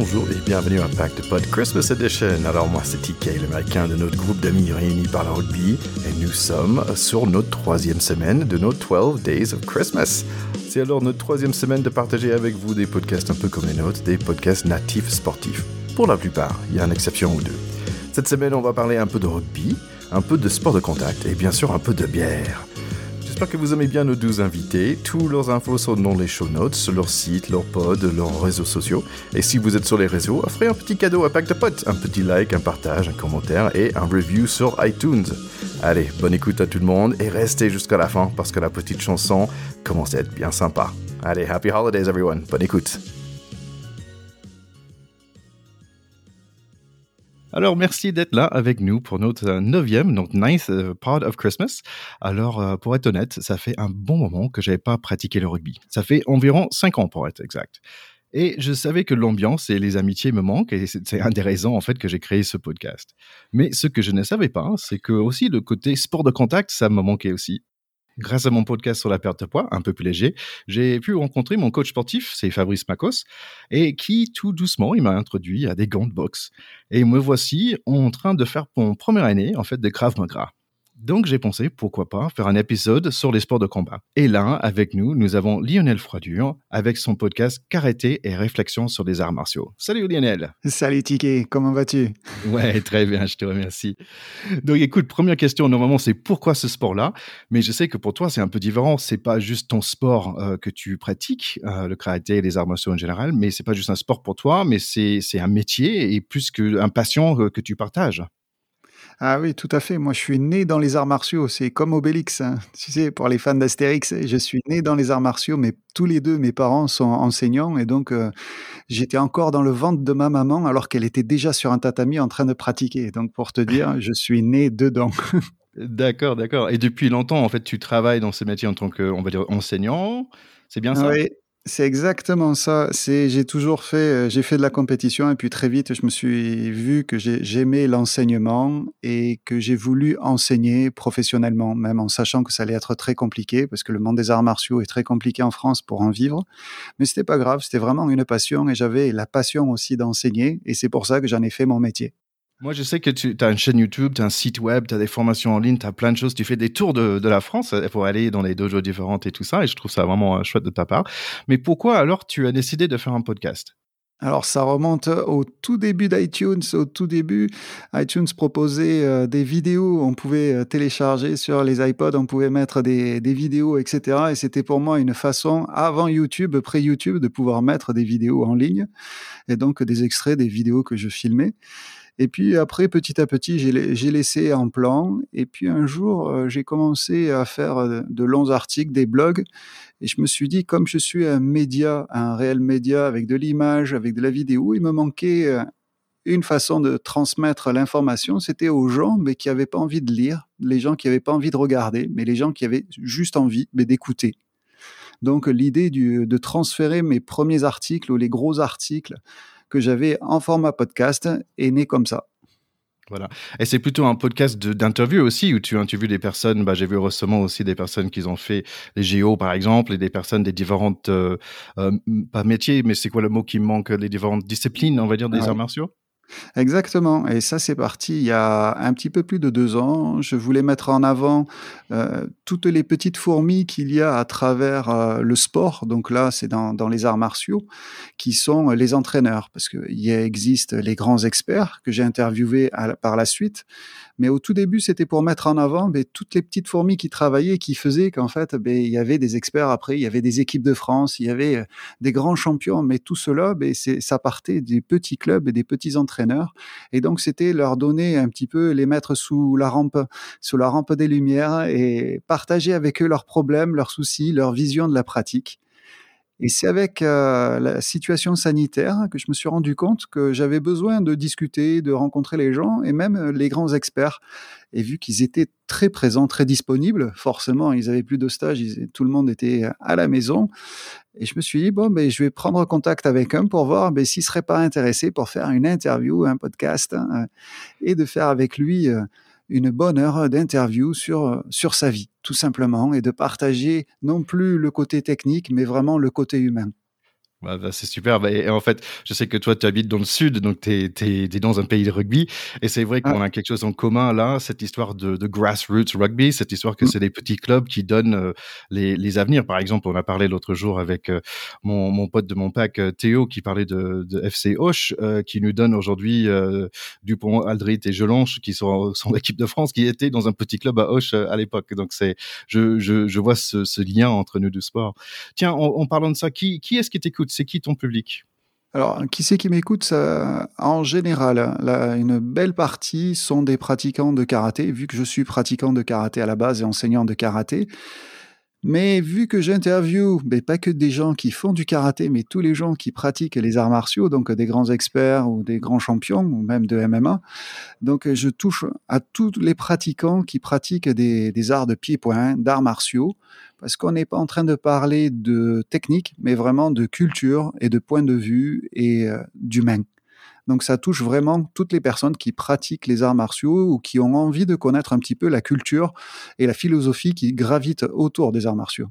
bonjour et bienvenue à de Pod Christmas Edition. Alors moi c'est TK, l'américain de notre groupe d'amis réunis par la rugby et nous sommes sur notre troisième semaine de nos 12 Days of Christmas. C'est alors notre troisième semaine de partager avec vous des podcasts un peu comme les nôtres, des podcasts natifs sportifs. Pour la plupart, il y a une exception ou deux. Cette semaine on va parler un peu de rugby, un peu de sport de contact et bien sûr un peu de bière. J'espère que vous aimez bien nos 12 invités. Tous leurs infos sont dans les show notes, leur site, leur pod, leurs réseaux sociaux. Et si vous êtes sur les réseaux, offrez un petit cadeau à Pack de Potes. Un petit like, un partage, un commentaire et un review sur iTunes. Allez, bonne écoute à tout le monde et restez jusqu'à la fin parce que la petite chanson commence à être bien sympa. Allez, happy holidays everyone. Bonne écoute. Alors, merci d'être là avec nous pour notre euh, neuvième, donc ninth euh, pod of Christmas. Alors, euh, pour être honnête, ça fait un bon moment que j'avais pas pratiqué le rugby. Ça fait environ cinq ans pour être exact. Et je savais que l'ambiance et les amitiés me manquent et c'est un des raisons en fait que j'ai créé ce podcast. Mais ce que je ne savais pas, c'est que aussi le côté sport de contact, ça me manquait aussi. Grâce à mon podcast sur la perte de poids, un peu plus léger, j'ai pu rencontrer mon coach sportif, c'est Fabrice Macos, et qui, tout doucement, il m'a introduit à des gants de boxe. Et me voici en train de faire mon première année, en fait, de Krav Maga. Donc j'ai pensé, pourquoi pas, faire un épisode sur les sports de combat. Et là, avec nous, nous avons Lionel Froidure avec son podcast Karaté et réflexion sur les arts martiaux. Salut Lionel Salut Tiki, comment vas-tu? Ouais, très bien, je te remercie. Donc écoute, première question, normalement c'est pourquoi ce sport-là? Mais je sais que pour toi c'est un peu différent, c'est pas juste ton sport euh, que tu pratiques, euh, le karaté et les arts martiaux en général, mais c'est pas juste un sport pour toi, mais c'est un métier et plus qu'un passion euh, que tu partages. Ah oui, tout à fait. Moi, je suis né dans les arts martiaux. C'est comme Obélix. Hein. Tu sais, pour les fans d'Astérix, je suis né dans les arts martiaux, mais tous les deux, mes parents sont enseignants. Et donc, euh, j'étais encore dans le ventre de ma maman alors qu'elle était déjà sur un tatami en train de pratiquer. Donc, pour te dire, je suis né dedans. d'accord, d'accord. Et depuis longtemps, en fait, tu travailles dans ce métier en tant que, on va dire, enseignant. C'est bien ça? Oui, c'est exactement ça. C'est, j'ai toujours fait, euh, j'ai fait de la compétition et puis très vite, je me suis vu que j'aimais l'enseignement et que j'ai voulu enseigner professionnellement, même en sachant que ça allait être très compliqué parce que le monde des arts martiaux est très compliqué en France pour en vivre. Mais c'était pas grave, c'était vraiment une passion et j'avais la passion aussi d'enseigner et c'est pour ça que j'en ai fait mon métier. Moi, je sais que tu as une chaîne YouTube, tu as un site web, tu as des formations en ligne, tu as plein de choses. Tu fais des tours de, de, la France euh, pour aller dans les dojos différentes et tout ça. Et je trouve ça vraiment euh, chouette de ta part. Mais pourquoi alors tu as décidé de faire un podcast? Alors ça remonte au tout début d'iTunes. Au tout début, iTunes proposait euh, des vidéos, on pouvait télécharger sur les iPods, on pouvait mettre des, des vidéos, etc. Et c'était pour moi une façon, avant YouTube, pré-YouTube, de pouvoir mettre des vidéos en ligne et donc des extraits des vidéos que je filmais. Et puis après, petit à petit, j'ai laissé en plan. Et puis un jour, euh, j'ai commencé à faire euh, de longs articles, des blogs. Et je me suis dit, comme je suis un média, un réel média avec de l'image, avec de la vidéo, il me manquait euh, une façon de transmettre l'information, c'était aux gens mais qui n'avaient pas envie de lire, les gens qui n'avaient pas envie de regarder, mais les gens qui avaient juste envie d'écouter. Donc l'idée de transférer mes premiers articles ou les gros articles que j'avais en format podcast est né comme ça. Voilà. Et c'est plutôt un podcast d'interview aussi, où tu interviews des personnes, bah, j'ai vu récemment aussi des personnes qui ont fait les géos, par exemple, et des personnes des différentes, euh, euh, pas métiers, mais c'est quoi le mot qui manque, les différentes disciplines, on va dire, des arts martiaux? Exactement. Et ça, c'est parti il y a un petit peu plus de deux ans. Je voulais mettre en avant euh, toutes les petites fourmis qu'il y a à travers euh, le sport. Donc là, c'est dans, dans, les arts martiaux, qui sont les entraîneurs. Parce qu'il existe les grands experts que j'ai interviewés par la suite. Mais au tout début, c'était pour mettre en avant ben, toutes les petites fourmis qui travaillaient, qui faisaient qu'en fait, ben, il y avait des experts après, il y avait des équipes de France, il y avait euh, des grands champions. Mais tout cela, ben, ça partait des petits clubs et des petits entraîneurs et donc, c'était leur donner un petit peu, les mettre sous la rampe, sous la rampe des lumières et partager avec eux leurs problèmes, leurs soucis, leur vision de la pratique. Et c'est avec euh, la situation sanitaire que je me suis rendu compte que j'avais besoin de discuter, de rencontrer les gens et même euh, les grands experts. Et vu qu'ils étaient très présents, très disponibles, forcément, ils avaient plus de stage, tout le monde était à la maison. Et je me suis dit, bon, ben, je vais prendre contact avec eux pour voir ben, s'il serait pas intéressé pour faire une interview, un podcast, hein, et de faire avec lui euh, une bonne heure d'interview sur, sur sa vie, tout simplement, et de partager non plus le côté technique, mais vraiment le côté humain. Bah, bah, c'est super. Bah, et en fait, je sais que toi, tu habites dans le sud, donc tu es, dans un pays de rugby. Et c'est vrai qu'on a quelque chose en commun là, cette histoire de, de grassroots rugby, cette histoire que mmh. c'est des petits clubs qui donnent euh, les, les, avenirs. Par exemple, on a parlé l'autre jour avec euh, mon, mon, pote de mon pack, euh, Théo, qui parlait de, de FC Hoche, qui nous donne aujourd'hui Dupont, Aldrit et Gelanche, qui sont, sont l'équipe de France, qui étaient dans un petit club à Hoche à l'époque. Donc, c'est, je, je, je, vois ce, ce, lien entre nous deux sports. Tiens, en, en parlant de ça, qui, qui est-ce qui t'écoute? C'est qui ton public? Alors, qui c'est qui m'écoute? En général, une belle partie sont des pratiquants de karaté, vu que je suis pratiquant de karaté à la base et enseignant de karaté. Mais vu que j'interviewe, mais pas que des gens qui font du karaté, mais tous les gens qui pratiquent les arts martiaux, donc des grands experts ou des grands champions, ou même de MMA, donc je touche à tous les pratiquants qui pratiquent des, des arts de pied-point, d'arts martiaux, parce qu'on n'est pas en train de parler de technique, mais vraiment de culture et de point de vue et euh, d'humain. Donc ça touche vraiment toutes les personnes qui pratiquent les arts martiaux ou qui ont envie de connaître un petit peu la culture et la philosophie qui gravitent autour des arts martiaux.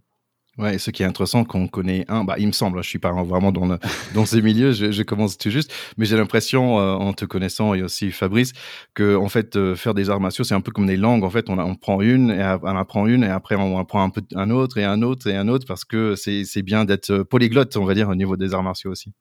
Ouais, ce qui est intéressant, qu'on connaît un, bah, il me semble, je suis pas vraiment dans, dans ces milieux, je, commence tout juste, mais j'ai l'impression, euh, en te connaissant et aussi Fabrice, que en fait, euh, faire des arts martiaux, c'est un peu comme des langues. En fait, on, on prend une, et on apprend une, et après on apprend un peu un autre et un autre et un autre, parce que c'est bien d'être polyglotte, on va dire, au niveau des arts martiaux aussi.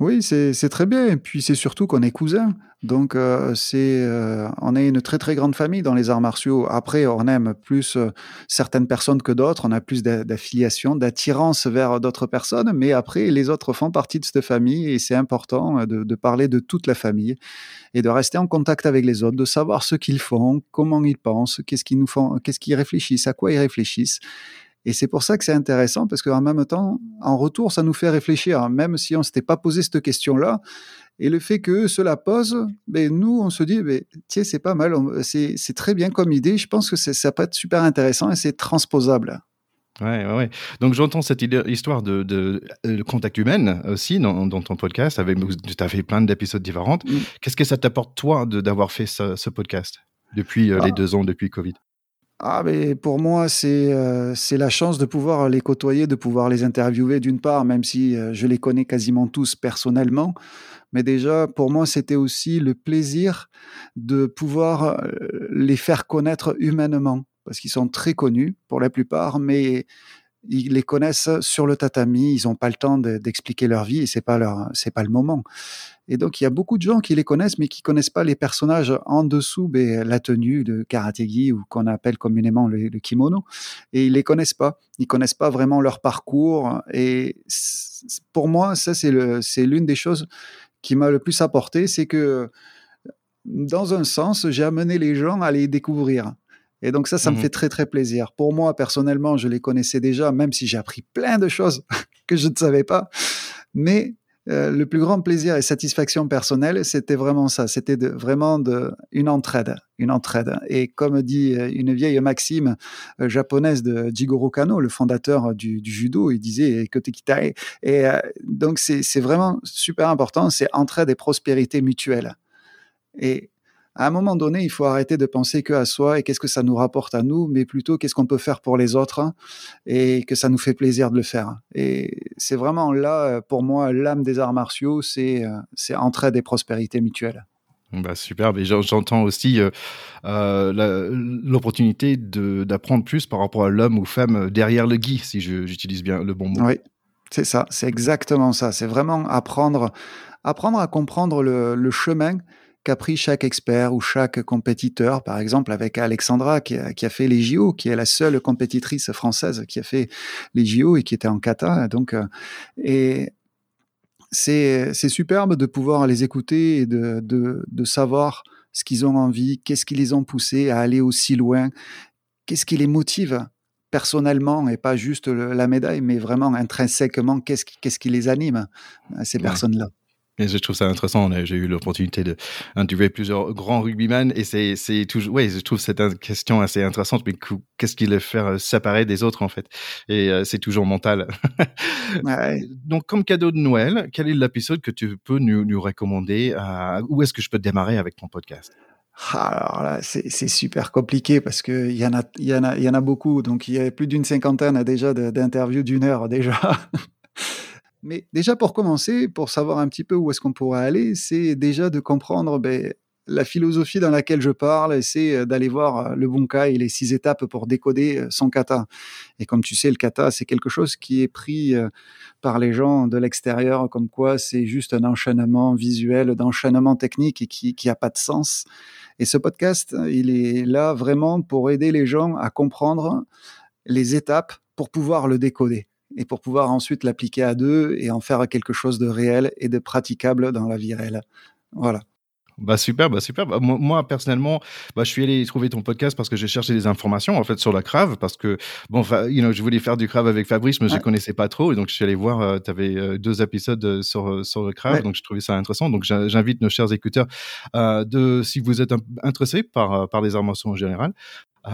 Oui, c'est très bien. Et puis c'est surtout qu'on est cousins. Donc euh, c'est, euh, on est une très très grande famille dans les arts martiaux. Après, on aime plus euh, certaines personnes que d'autres. On a plus d'affiliation, d'attirance vers d'autres personnes. Mais après, les autres font partie de cette famille et c'est important de, de, parler de toute la famille et de rester en contact avec les autres, de savoir ce qu'ils font, comment ils pensent, qu'est-ce qu'ils nous font, qu'est-ce qu'ils réfléchissent, à quoi ils réfléchissent. Et c'est pour ça que c'est intéressant, parce qu'en même temps, en retour, ça nous fait réfléchir, hein, même si on ne s'était pas posé cette question-là. Et le fait que cela pose, ben, nous, on se dit, ben, tiens, c'est pas mal, c'est très bien comme idée. Je pense que ça peut être super intéressant et c'est transposable. Ouais, ouais, ouais. Donc j'entends cette histoire de, de, euh, contact humain aussi dans, ton podcast. Avec, tu as fait plein d'épisodes différents. Mm. Qu'est-ce que ça t'apporte, toi, d'avoir fait ce, podcast depuis euh, les ah. deux ans, depuis Covid? Ah, mais pour moi, c'est euh, la chance de pouvoir les côtoyer, de pouvoir les interviewer d'une part, même si euh, je les connais quasiment tous personnellement. Mais déjà, pour moi, c'était aussi le plaisir de pouvoir euh, les faire connaître humainement, parce qu'ils sont très connus pour la plupart, mais ils les connaissent sur le tatami, ils n'ont pas le temps d'expliquer leur vie et c'est pas leur, c'est pas le moment. Et donc il y a beaucoup de gens qui les connaissent, mais qui connaissent pas les personnages en dessous, ben, la tenue de karategi ou qu'on appelle communément le, kimono, et ils les connaissent pas. Ils connaissent pas vraiment leur parcours. Et pour moi, ça c'est le, c'est l'une des choses qui m'a le plus apporté, c'est que dans un sens, j'ai amené les gens à les découvrir. Et donc ça, ça me mmh fait très très plaisir. Pour moi, personnellement, je les connaissais déjà, même si j'ai appris plein de choses que je ne savais pas. Mais euh, le plus grand plaisir et satisfaction personnelle, c'était vraiment ça. C'était vraiment de, une entraide, une entraide. Et comme dit euh, une vieille maxime euh, japonaise de Jigoro Kano, le fondateur du, judo, il disait Kotekitae. Et donc c'est vraiment super important. C'est entraide et prospérité mutuelle. Et à un moment donné, il faut arrêter de penser que à soi et qu'est-ce que ça nous rapporte à nous, mais plutôt qu'est-ce qu'on peut faire pour les autres hein, et que ça nous fait plaisir de le faire. Et c'est vraiment là, euh, pour moi, l'âme des arts martiaux, c'est euh, c'est entraide et prospérité mutuelle. Bah super, mais j'entends aussi euh, l'opportunité d'apprendre plus par rapport à l'homme ou femme derrière le gui, si j'utilise bien le bon mot. Oui, c'est ça, c'est exactement ça. C'est vraiment apprendre, apprendre à comprendre le, le chemin qu'a pris chaque expert ou chaque compétiteur, par exemple avec Alexandra qui a, fait les JO, qui est la seule compétitrice française qui a fait les JO et qui était en kata. Donc, euh, et c'est superbe de pouvoir les écouter et de, de, savoir ce qu'ils ont envie, qu'est-ce qui les ont poussés à aller aussi loin, qu'est-ce qui les motive personnellement et pas juste la médaille, mais vraiment intrinsèquement, qu'est-ce qui, qu'est-ce qui les anime, ces personnes-là. Et je trouve ça intéressant. J'ai eu l'opportunité d'interviewer plusieurs grands rugbymen et c'est, toujours, ouais, je trouve cette question assez intéressante. Mais qu'est-ce qui les fait euh, séparer des autres, en fait? Et euh, c'est toujours mental. Donc, comme cadeau de Noël, quel est l'épisode que tu peux nous, nous recommander? où est-ce que je peux démarrer avec ton podcast? Alors là, c'est, super compliqué parce que il y en a, il y en a, il y en a beaucoup. Donc, il y a plus d'une cinquantaine déjà d'interviews d'une heure déjà. Mais déjà pour commencer, pour savoir un petit peu où est-ce qu'on pourrait aller, c'est déjà de comprendre ben, la philosophie dans laquelle je parle, c'est euh, d'aller voir euh, le bunkai et les six étapes pour décoder euh, son kata. Et comme tu sais, le kata, c'est quelque chose qui est pris par les gens de l'extérieur, comme quoi c'est juste un enchaînement visuel, d'enchaînement technique et qui n'a pas de sens. Et ce podcast, il est là vraiment pour aider les gens à comprendre les étapes pour pouvoir le décoder et pour pouvoir ensuite l'appliquer à deux et en faire quelque chose de réel et de praticable dans la vie réelle. Voilà. Bah super, bah super. Bah, moi, personnellement, bah, je suis allé trouver ton podcast parce que j'ai cherché des informations en fait sur la crave parce que bon, you know, je voulais faire du crave avec Fabrice, mais je connaissais pas trop et donc je suis allé voir. Euh, tu avais euh, deux épisodes euh, sur sur le crave, donc je trouvais ça intéressant. Donc j'invite nos chers écouteurs de, si vous êtes intéressés par par les armations en général, euh,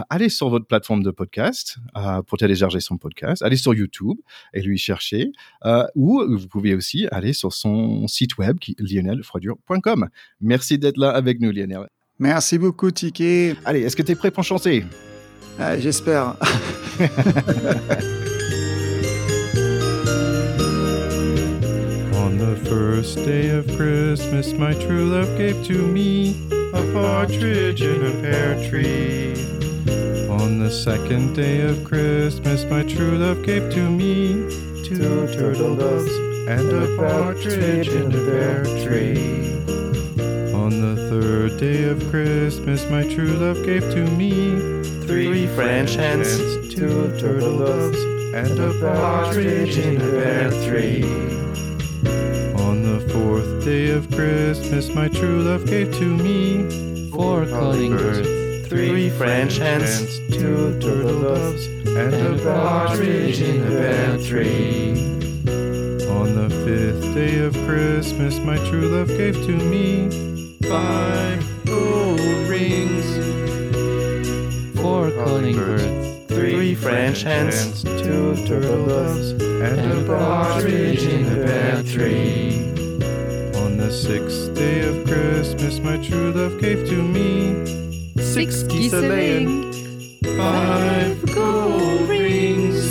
allez sur votre plateforme de podcast euh, pour télécharger son podcast, allez sur YouTube et lui chercher, euh, ou vous pouvez aussi aller sur son site web qui lionelfroidure.com. Merci d'être là avec nous, Lionel. Merci beaucoup, Tiki. Allez, est-ce que tu es prêt pour chanter? J'espère. On the first day of Christmas, my true love gave to me a partridge in a pear tree. On the second day of Christmas, my true love gave to me two turtle doves and a partridge in a pear tree. On the third day of Christmas, my true love gave to me three French hens, two turtle doves, and a partridge in a pear tree. On the fourth day of Christmas, my true love gave to me four calling birds three French hens, two turtle doves, and a partridge in a pear tree. On the fifth day of Christmas, my true love gave to me five gold rings, four calling birds, three French hens, two turtle doves, and a partridge in a pear tree. On the sixth day of Christmas, my true love gave to me six geese a laying, five gold rings,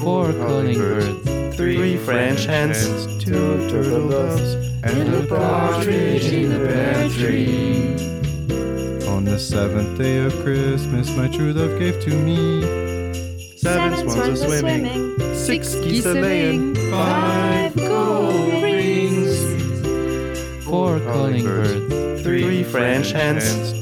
four calling birds, three French hens, two turtle doves, and a partridge in a pear tree. On the seventh day of Christmas, my true love gave to me seven swans a swimming, six geese a laying, five gold rings, four calling birds, three French hens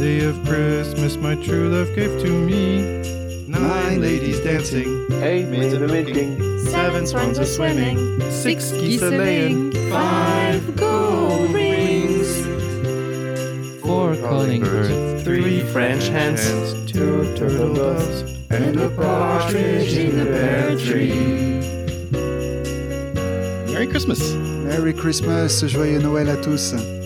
day of Christmas my true love gave to me. Nine ladies dancing, eight maids a milking, seven swans a swimming, six geese a laying, five gold rings, four calling birds, three French hens, two turtle doves, and a partridge in a pear tree. Merry Christmas! Merry Christmas, joyeux Noël à tous!